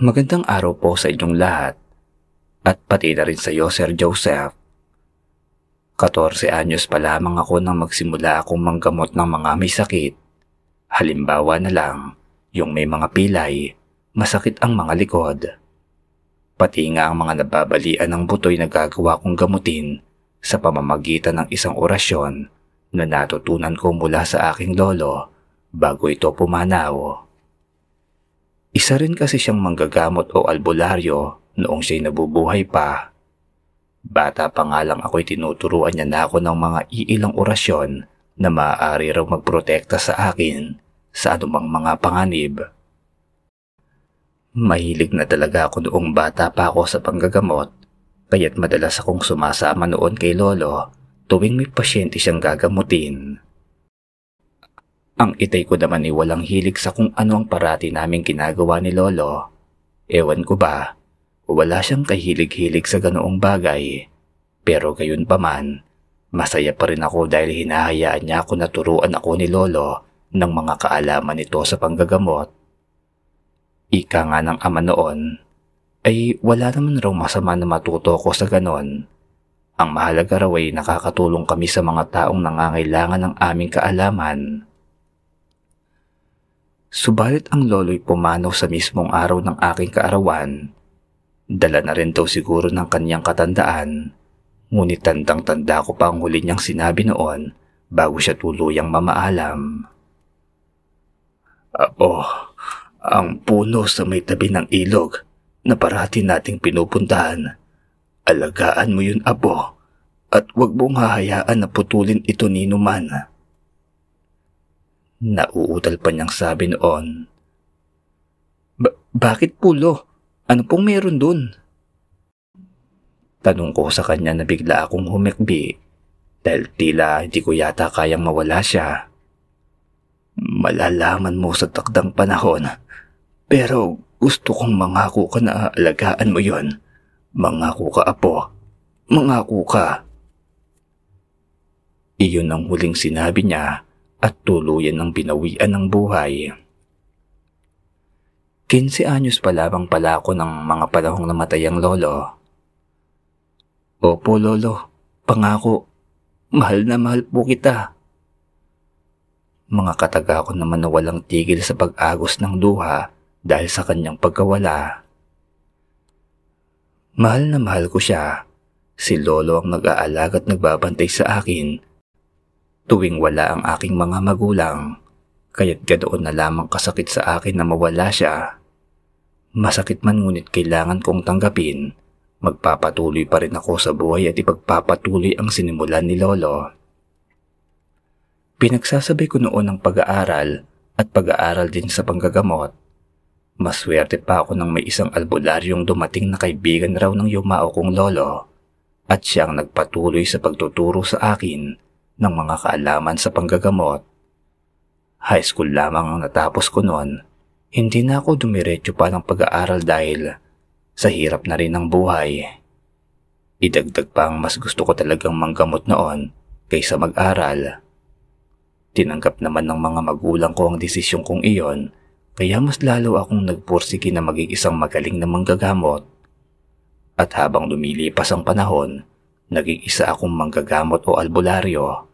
Magandang araw po sa inyong lahat at pati na rin sa iyo Sir Joseph. 14 anyos pa lamang ako nang magsimula akong manggamot ng mga may sakit. Halimbawa na lang, yung may mga pilay, masakit ang mga likod. Pati nga ang mga nababalian ng butoy na gagawa kong gamutin sa pamamagitan ng isang orasyon na natutunan ko mula sa aking lolo bago ito pumanaw. Isa rin kasi siyang manggagamot o albularyo noong siya'y nabubuhay pa Bata pa nga lang ako'y tinuturuan niya na ako ng mga iilang orasyon na maaari raw magprotekta sa akin sa anumang mga panganib. Mahilig na talaga ako noong bata pa ako sa panggagamot, kaya't madalas akong sumasama noon kay Lolo tuwing may pasyente siyang gagamutin. Ang itay ko naman ay walang hilig sa kung ano ang parati naming ginagawa ni Lolo. Ewan ko ba, wala siyang kahilig-hilig sa ganoong bagay. Pero gayon pa man, masaya pa rin ako dahil hinahayaan niya ako naturuan ako ni Lolo ng mga kaalaman nito sa panggagamot. Ika nga ng ama noon, ay wala naman raw masama na matuto ko sa ganon. Ang mahalaga raw ay nakakatulong kami sa mga taong nangangailangan ng aming kaalaman. Subalit ang lolo'y pumanaw sa mismong araw ng aking kaarawan Dala na rin daw siguro ng kanyang katandaan. Ngunit tandang-tanda ko pa ang huli niyang sinabi noon bago siya tuluyang mamaalam. Apo, ang puno sa may tabi ng ilog na parati nating pinupuntahan. Alagaan mo yun, Apo, at huwag mong hahayaan na putulin ito ni Numan. Nauutal pa niyang sabi noon. Ba- bakit pulo? Ano pong meron dun? Tanong ko sa kanya na bigla akong humikbi dahil tila hindi ko yata kayang mawala siya. Malalaman mo sa takdang panahon pero gusto kong mangako ka na aalagaan mo yon. Mangako ka, Apo. Mangako ka. Iyon ang huling sinabi niya at tuluyan ng binawian ng buhay. 15 anyos pa lamang pala ako ng mga panahong namatay ang lolo. Opo, lolo. Pangako. Mahal na mahal po kita. Mga kataga ko naman na walang tigil sa pag-agos ng luha dahil sa kanyang pagkawala. Mahal na mahal ko siya. Si Lolo ang nag-aalaga at nagbabantay sa akin tuwing wala ang aking mga magulang. Kaya't ganoon na lamang kasakit sa akin na mawala siya. Masakit man ngunit kailangan kong tanggapin. Magpapatuloy pa rin ako sa buhay at ipagpapatuloy ang sinimulan ni Lolo. Pinagsasabay ko noon ang pag-aaral at pag-aaral din sa panggagamot. Maswerte pa ako nang may isang albularyong dumating na kaibigan raw ng yumao kong lolo at siyang nagpatuloy sa pagtuturo sa akin ng mga kaalaman sa panggagamot. High school lamang ang natapos ko noon hindi na ako dumiretso pa ng pag-aaral dahil sa hirap na rin ng buhay. Idagdag pa ang mas gusto ko talagang manggamot noon kaysa mag-aral. Tinanggap naman ng mga magulang ko ang desisyon kong iyon kaya mas lalo akong nagpursigi na maging isang magaling na manggagamot. At habang lumilipas ang panahon, naging isa akong manggagamot o albularyo.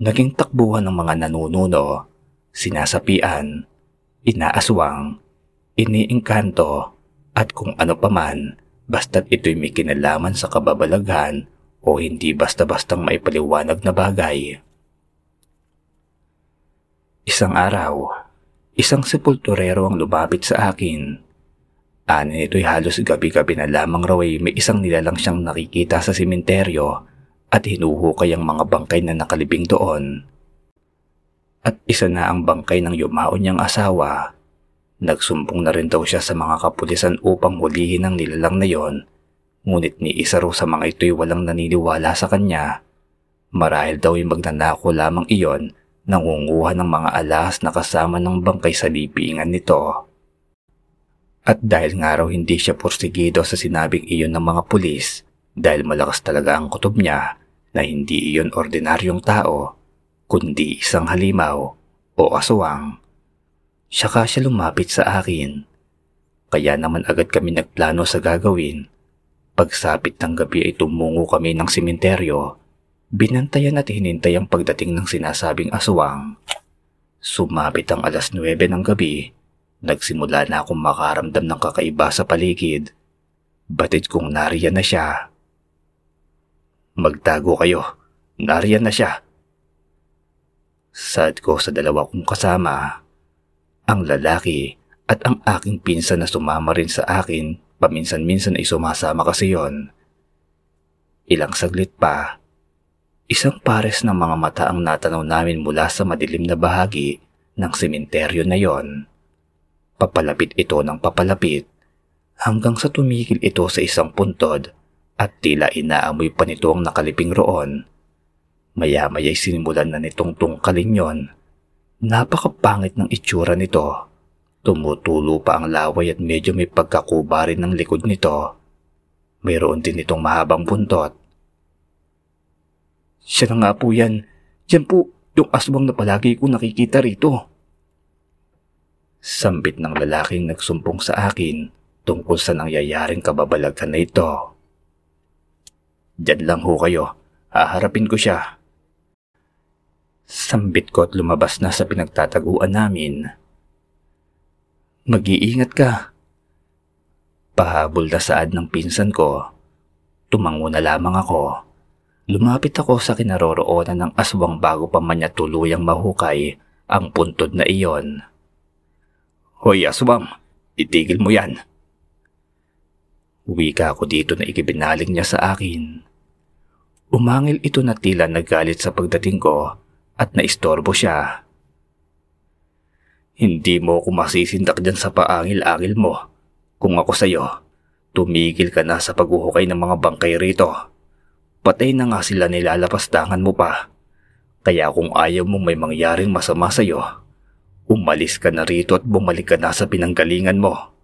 Naging takbuhan ng mga nanununo, sinasapian, inaaswang, iniingkanto at kung ano paman basta't ito'y may kinalaman sa kababalaghan o hindi basta-bastang maipaliwanag na bagay. Isang araw, isang sepulturero ang lumapit sa akin. Ano nito'y halos gabi-gabi na lamang raw ay may isang nilalang siyang nakikita sa simenteryo at hinuhukay ang mga bangkay na nakalibing doon at isa na ang bangkay ng yumao niyang asawa. Nagsumbong na rin daw siya sa mga kapulisan upang hulihin ang nilalang na yon. Ngunit ni isa raw sa mga ito'y walang naniniwala sa kanya. Marahil daw yung magnanako lamang iyon nangunguha ng mga alas na kasama ng bangkay sa lipingan nito. At dahil nga raw hindi siya porsigido sa sinabing iyon ng mga pulis dahil malakas talaga ang kutob niya na hindi iyon ordinaryong tao, kundi isang halimaw o aswang. Saka siya lumapit sa akin. Kaya naman agad kami nagplano sa gagawin. Pagsapit ng gabi ay tumungo kami ng simenteryo. Binantayan at hinintay ang pagdating ng sinasabing aswang. Sumapit ang alas 9 ng gabi. Nagsimula na akong makaramdam ng kakaiba sa paligid. Batid kong nariyan na siya. Magtago kayo. Nariyan na siya. Sad ko sa dalawa kong kasama. Ang lalaki at ang aking pinsan na sumama rin sa akin, paminsan-minsan ay sumasama kasi yon. Ilang saglit pa, Isang pares ng mga mata ang natanaw namin mula sa madilim na bahagi ng sementeryo na yon. Papalapit ito ng papalapit hanggang sa tumigil ito sa isang puntod at tila inaamoy pa nito ang nakaliping roon. Maya-maya'y sinimulan na nitong tungkalin yon. Napakapangit ng itsura nito. Tumutulo pa ang laway at medyo may pagkakuba rin ng likod nito. Mayroon din itong mahabang buntot siya na nga po yan. Yan po yung aswang na palagi ko nakikita rito. Sambit ng lalaking nagsumpong sa akin tungkol sa nangyayaring kababalaghan na ito. Diyan lang ho kayo. Haharapin ko siya. Sambit ko at lumabas na sa pinagtataguan namin. Mag-iingat ka. Pahabol na saad ng pinsan ko. Tumango na lamang ako. Lumapit ako sa kinaroroonan ng aswang bago pa man niya tuluyang mahukay ang puntod na iyon. Hoy aswang, itigil mo yan. Wika ako dito na ikibinaling niya sa akin. Umangil ito na tila nagalit sa pagdating ko at naistorbo siya. Hindi mo ako masisindak dyan sa paangil-angil mo. Kung ako sa'yo, tumigil ka na sa paghuhukay ng mga bangkay rito. Patay na nga sila nilalapastangan mo pa. Kaya kung ayaw mong may mangyaring masama sa'yo, umalis ka na rito at bumalik ka na sa pinanggalingan mo.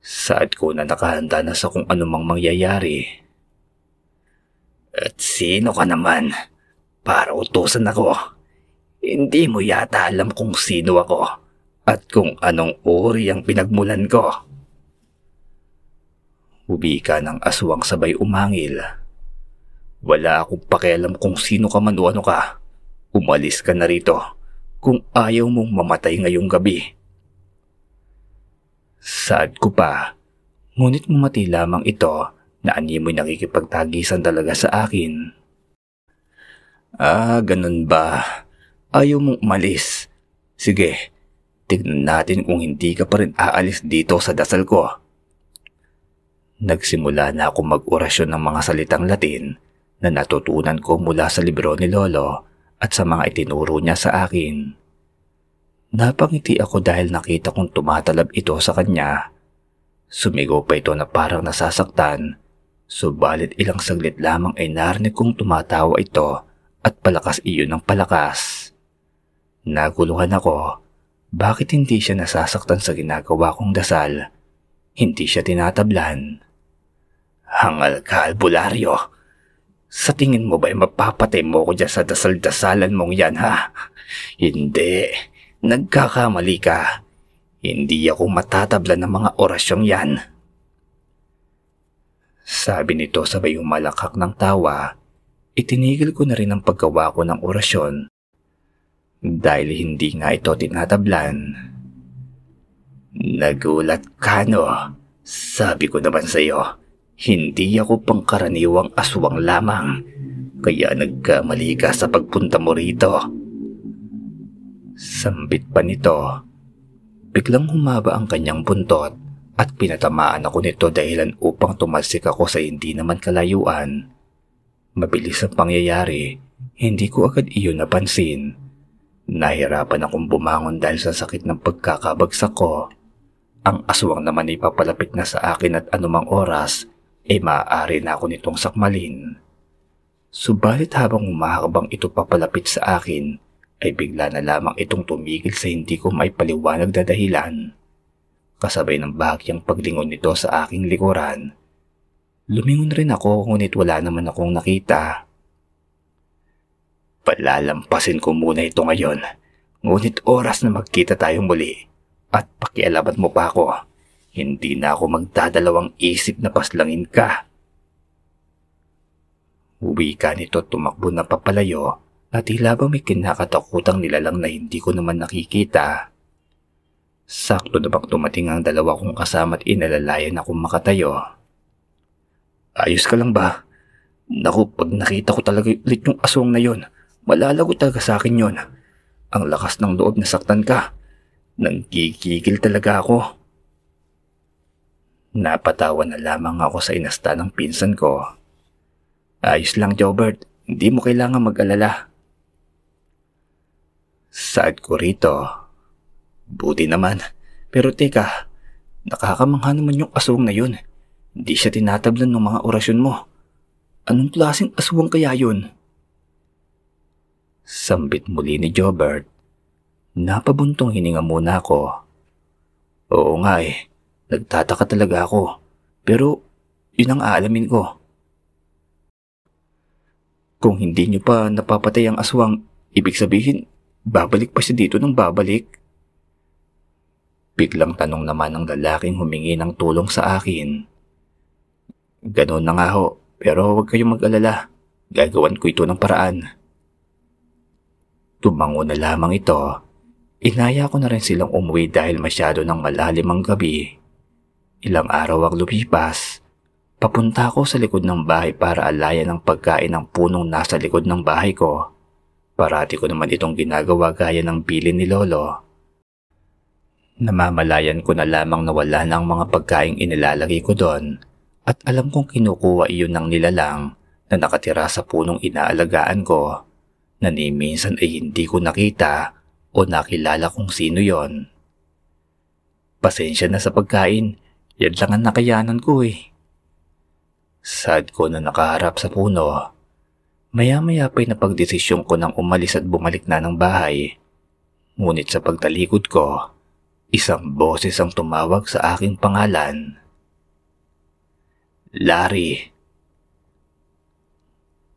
Saad ko na nakahanda na sa kung anumang mangyayari. At sino ka naman? Para utusan ako. Hindi mo yata alam kung sino ako at kung anong uri ang pinagmulan ko. Ubika ng aswang sabay umangil. Wala akong pakialam kung sino ka man o ano ka. Umalis ka na rito kung ayaw mong mamatay ngayong gabi. Sad ko pa, ngunit mumati lamang ito na animoy nakikipagtagisan talaga sa akin. Ah, ganun ba? Ayaw mong umalis. Sige, tignan natin kung hindi ka pa rin aalis dito sa dasal ko. Nagsimula na ako mag-orasyon ng mga salitang Latin na natutunan ko mula sa libro ni Lolo at sa mga itinuro niya sa akin. Napangiti ako dahil nakita kong tumatalab ito sa kanya. Sumigaw pa ito na parang nasasaktan, subalit ilang saglit lamang ay narinig kong tumatawa ito at palakas iyon ng palakas. Naguluhan ako, bakit hindi siya nasasaktan sa ginagawa kong dasal? Hindi siya tinatablan. Hangal ka, albularyo. Sa tingin mo ba ay mapapatay mo ko dyan sa dasal-dasalan mong yan, ha? Hindi. Nagkakamali ka. Hindi ako matatabla ng mga orasyong yan. Sabi nito sabay malakak ng tawa, itinigil ko na rin ang paggawa ko ng orasyon dahil hindi nga ito tinatablan. Nagulat ka no? Sabi ko naman sa iyo, hindi ako pangkaraniwang aswang lamang, kaya nagkamali ka sa pagpunta mo rito. Sambit pa nito. Biglang humaba ang kanyang buntot at pinatamaan ako nito dahilan upang tumalsik ako sa hindi naman kalayuan. Mabilis ang pangyayari, hindi ko agad iyon napansin. Nahirapan akong bumangon dahil sa sakit ng pagkakabagsak ko. Ang aswang naman ay papalapit na sa akin at anumang oras eh maaari na ako nitong sakmalin. Subalit habang umahakbang ito papalapit sa akin, ay bigla na lamang itong tumigil sa hindi ko maipaliwanag na dahilan. Kasabay ng bahagyang paglingon nito sa aking likuran. Lumingon rin ako ngunit wala naman akong nakita. Palalampasin ko muna ito ngayon, ngunit oras na magkita tayo muli, at pakialaman mo pa ako, hindi na ako magdadalawang isip na paslangin ka. Uwi ka nito tumakbo na papalayo at tila ba may kinakatakutang nilalang na hindi ko naman nakikita. Sakto na bang tumating ang dalawa kong kasama at inalalayan akong makatayo. Ayos ka lang ba? Naku, pag nakita ko talaga ulit yung aswang na yon, malalago talaga sa akin yon. Ang lakas ng loob na saktan ka. Nangkikigil talaga ako. Napatawa na lamang ako sa inasta ng pinsan ko. Ayos lang, Jobert. Hindi mo kailangan mag-alala. Sad ko rito. Buti naman. Pero teka, nakakamangha naman yung aswang na yun. Hindi siya tinatablan ng mga orasyon mo. Anong klaseng aswang kaya yun? Sambit muli ni Jobert Napabuntong hininga muna ako. Oo nga eh, nagtataka talaga ako. Pero yun ang aalamin ko. Kung hindi nyo pa napapatay ang aswang, ibig sabihin, babalik pa siya dito ng babalik? Biglang tanong naman ng lalaking humingi ng tulong sa akin. Ganon na nga ho, pero huwag kayong mag-alala. Gagawan ko ito ng paraan. Tumango na lamang ito Inaya ko na rin silang umuwi dahil masyado ng malalim ang gabi. Ilang araw ang lumipas. Papunta ako sa likod ng bahay para alayan ang pagkain ng punong nasa likod ng bahay ko. Parati ko naman itong ginagawa gaya ng bilin ni Lolo. Namamalayan ko na lamang na wala na ang mga pagkain inilalagay ko doon at alam kong kinukuha iyon ng nilalang na nakatira sa punong inaalagaan ko na ni minsan ay hindi ko nakita o nakilala kung sino yon. Pasensya na sa pagkain, yan lang ang nakayanan ko eh. Sad ko na nakaharap sa puno. Maya-maya pa'y napagdesisyon ko nang umalis at bumalik na ng bahay. Ngunit sa pagtalikod ko, isang boses ang tumawag sa aking pangalan. Larry.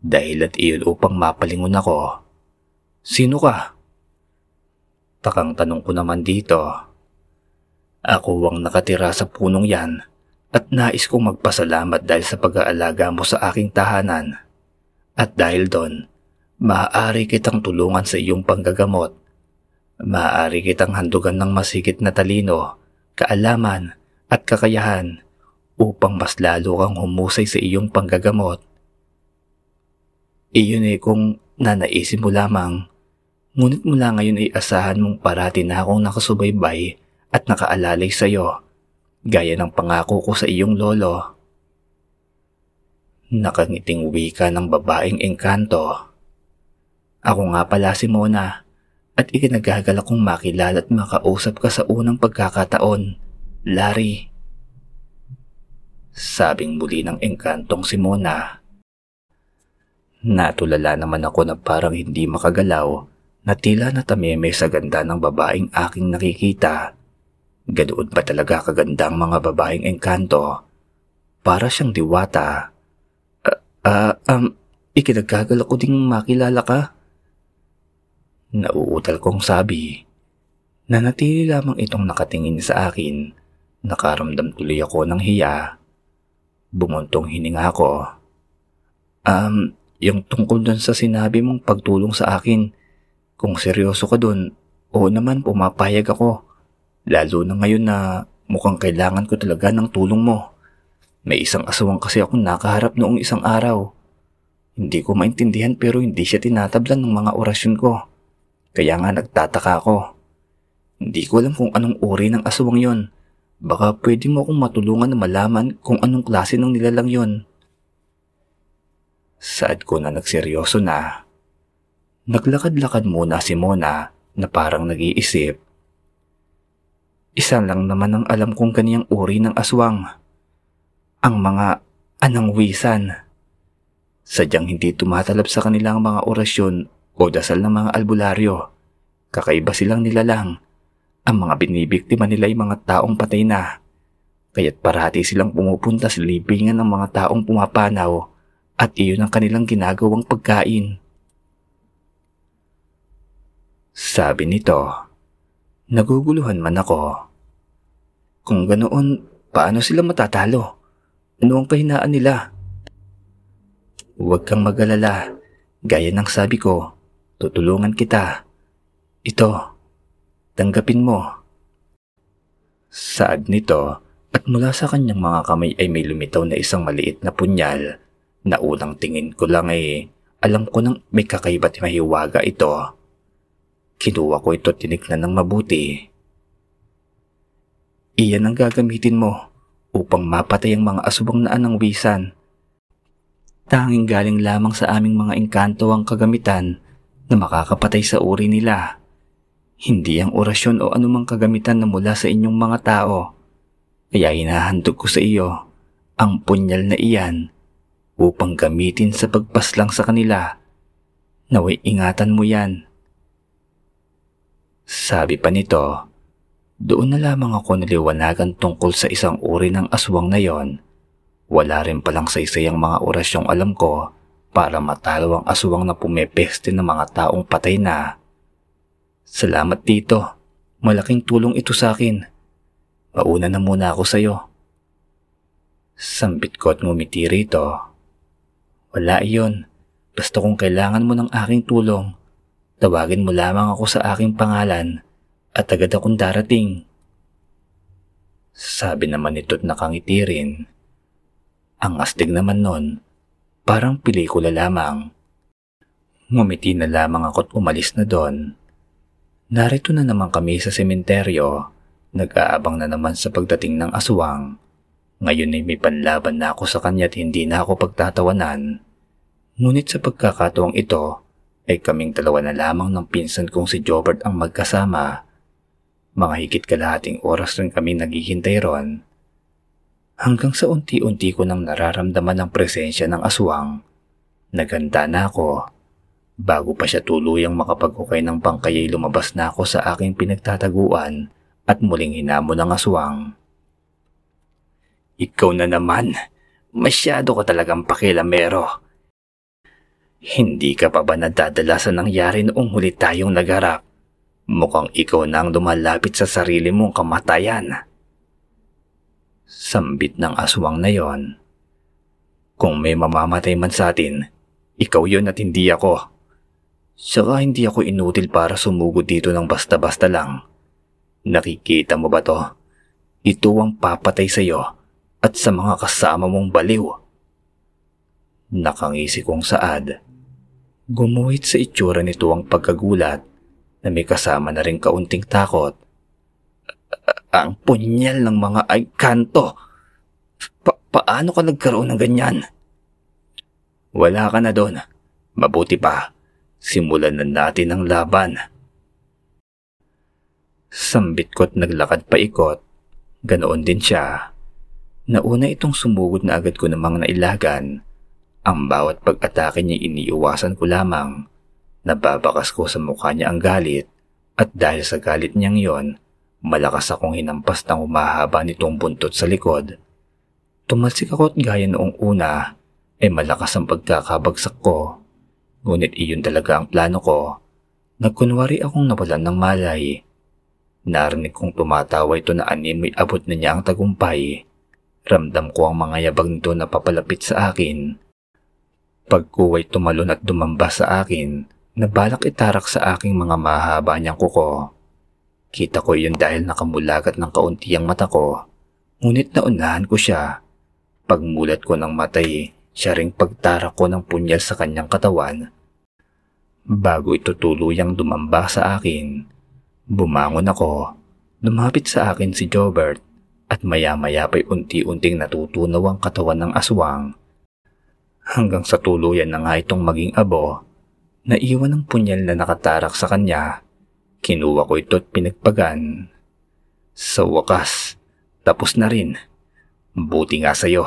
Dahil at iyon upang mapalingon ako. Sino ka? Takang tanong ko naman dito. Ako ang nakatira sa punong yan at nais kong magpasalamat dahil sa pag-aalaga mo sa aking tahanan. At dahil doon, maaari kitang tulungan sa iyong panggagamot. Maaari kitang handugan ng masigit na talino, kaalaman at kakayahan upang mas lalo kang humusay sa iyong panggagamot. Iyon eh kung nanaisin mo lamang Ngunit mula ngayon ay asahan mong parati na akong nakasubaybay at nakaalalay sa iyo, gaya ng pangako ko sa iyong lolo. Nakangiting wika ng babaeng engkanto. Ako nga pala si Mona at ikinagagala kong makilala at makausap ka sa unang pagkakataon, Larry. Sabing muli ng engkantong si Mona. Natulala naman ako na parang hindi makagalaw na tila natameme sa ganda ng babaeng aking nakikita. Ganoon ba talaga kaganda ang mga babaeng engkanto? Para siyang diwata. Ah, uh, um, ikinagkagal ko ding makilala ka. Nauutal kong sabi. Nanatili lamang itong nakatingin sa akin. Nakaramdam tuloy ako ng hiya. Bumuntong hininga ko. Um, yung tungkol dun sa sinabi mong pagtulong sa akin, kung seryoso ka dun, oo naman pumapayag ako. Lalo na ngayon na mukhang kailangan ko talaga ng tulong mo. May isang aswang kasi akong nakaharap noong isang araw. Hindi ko maintindihan pero hindi siya tinatablan ng mga orasyon ko. Kaya nga nagtataka ako. Hindi ko alam kung anong uri ng aswang yon. Baka pwede mo akong matulungan na malaman kung anong klase ng nilalang yon. Saad ko na nagseryoso na. Naglakad-lakad muna si Mona na parang nag-iisip. Isa lang naman ang alam kong kaniyang uri ng aswang. Ang mga anangwisan. Sadyang hindi tumatalab sa kanilang mga orasyon o dasal ng mga albularyo. Kakaiba silang nilalang. Ang mga binibiktima nila ay mga taong patay na. Kaya't parati silang pumupunta sa libingan ng mga taong pumapanaw at iyon ang kanilang ginagawang pagkain. Sabi nito, Naguguluhan man ako. Kung ganoon, paano sila matatalo? Ano ang kahinaan nila? Huwag kang magalala. Gaya ng sabi ko, tutulungan kita. Ito, tanggapin mo. Saad nito at mula sa kanyang mga kamay ay may lumitaw na isang maliit na punyal na unang tingin ko lang ay alam ko nang may kakaiba't mahiwaga ito. Kinuha ko ito at tinignan ng mabuti. Iyan ang gagamitin mo upang mapatay ang mga asubang na anang wisan. Tanging galing lamang sa aming mga engkanto ang kagamitan na makakapatay sa uri nila. Hindi ang orasyon o anumang kagamitan na mula sa inyong mga tao. Kaya hinahandog ko sa iyo ang punyal na iyan upang gamitin sa pagpaslang sa kanila. Naway ingatan mo yan. Sabi pa nito, doon na lamang ako naliwanagan tungkol sa isang uri ng aswang na yon. Wala rin palang saysay ang mga orasyong alam ko para matalo ang aswang na pumepeste ng mga taong patay na. Salamat dito. Malaking tulong ito sa akin. Mauna na muna ako sa'yo. Sambit ko at ngumiti rito. Wala iyon. Basta kung kailangan mo ng aking tulong, tawagin mo lamang ako sa aking pangalan at agad akong darating. Sabi naman nito't nakangiti rin. Ang astig naman nun, parang pelikula lamang. Ngumiti na lamang ako't umalis na doon. Narito na naman kami sa sementeryo, nag-aabang na naman sa pagdating ng aswang. Ngayon ay may panlaban na ako sa kanya at hindi na ako pagtatawanan. Ngunit sa pagkakataong ito, ay kaming dalawa na lamang ng pinsan kong si Jobert ang magkasama. Mga higit kalahating oras rin kami naghihintay ron. Hanggang sa unti-unti ko nang nararamdaman ang presensya ng aswang. Naganda na ako. Bago pa siya tuluyang makapag-ukay ng pangkayay lumabas na ako sa aking pinagtataguan at muling hinamon ng aswang. Ikaw na naman. Masyado ka talagang pakilamero. Hindi ka pa ba nadadala sa nangyari noong huli tayong nagarap? Mukhang ikaw na ang dumalapit sa sarili mong kamatayan. Sambit ng aswang na yon. Kung may mamamatay man sa atin, ikaw yon at hindi ako. Saka hindi ako inutil para sumugod dito ng basta-basta lang. Nakikita mo ba to? Ito ang papatay sa iyo at sa mga kasama mong baliw. Nakangisi kong saad Gumuhit sa itsura nito ang pagkagulat na may kasama na rin kaunting takot. Ang punyal ng mga ay kanto. Pa paano ka nagkaroon ng ganyan? Wala ka na doon. Mabuti pa. Simulan na natin ang laban. Sambit ko't naglakad pa ikot. Ganoon din siya. Nauna itong sumugod na agad ko namang nailagan ang bawat pag-atake niya iniiwasan ko lamang. Nababakas ko sa mukha niya ang galit at dahil sa galit niyang yon, malakas akong hinampas ng humahaba nitong buntot sa likod. Tumalsik ako at gaya noong una, ay malakas ang pagkakabagsak ko. Ngunit iyon talaga ang plano ko. Nagkunwari akong nawalan ng malay. Narinig kong tumatawa ito na animoy abot na niya ang tagumpay. Ramdam ko ang mga yabag nito na papalapit sa akin. Pagkuway tumalon at dumamba sa akin, nabalak itarak sa aking mga mahaba niyang kuko. Kita ko yun dahil nakamulagat ng kaunti ang mata ko. Ngunit naunahan ko siya. Pagmulat ko ng matay, siya ring pagtarak ko ng punyal sa kanyang katawan. Bago ito tuluyang dumamba sa akin, bumangon ako. Lumapit sa akin si Jobert at maya-maya pa'y unti-unting natutunaw ang katawan ng aswang hanggang sa tuluyan na nga itong maging abo, naiwan ang punyal na nakatarak sa kanya. Kinuha ko ito at pinagpagan. Sa wakas, tapos na rin. Buti nga sa'yo.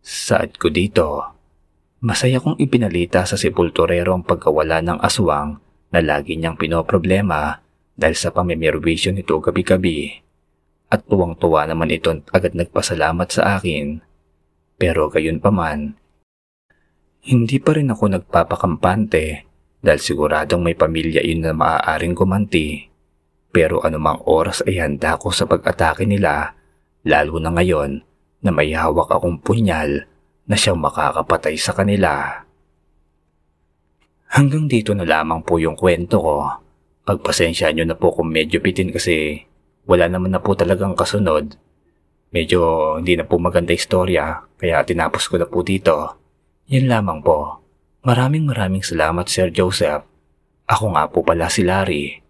Saad ko dito, masaya kong ipinalita sa sepulturero ang pagkawala ng aswang na lagi niyang pinoproblema dahil sa pamimirwisyo nito gabi-gabi. At tuwang-tuwa naman ito agad nagpasalamat sa akin pero gayon pa man, hindi pa rin ako nagpapakampante dahil siguradong may pamilya yun na maaaring gumanti. Pero anumang oras ay handa ko sa pag-atake nila, lalo na ngayon na may hawak akong punyal na siyang makakapatay sa kanila. Hanggang dito na lamang po yung kwento ko. Pagpasensya nyo na po kung medyo pitin kasi wala naman na po talagang kasunod. Medyo hindi na po maganda istorya kaya tinapos ko na po dito. Yan lamang po. Maraming maraming salamat Sir Joseph. Ako nga po pala si Larry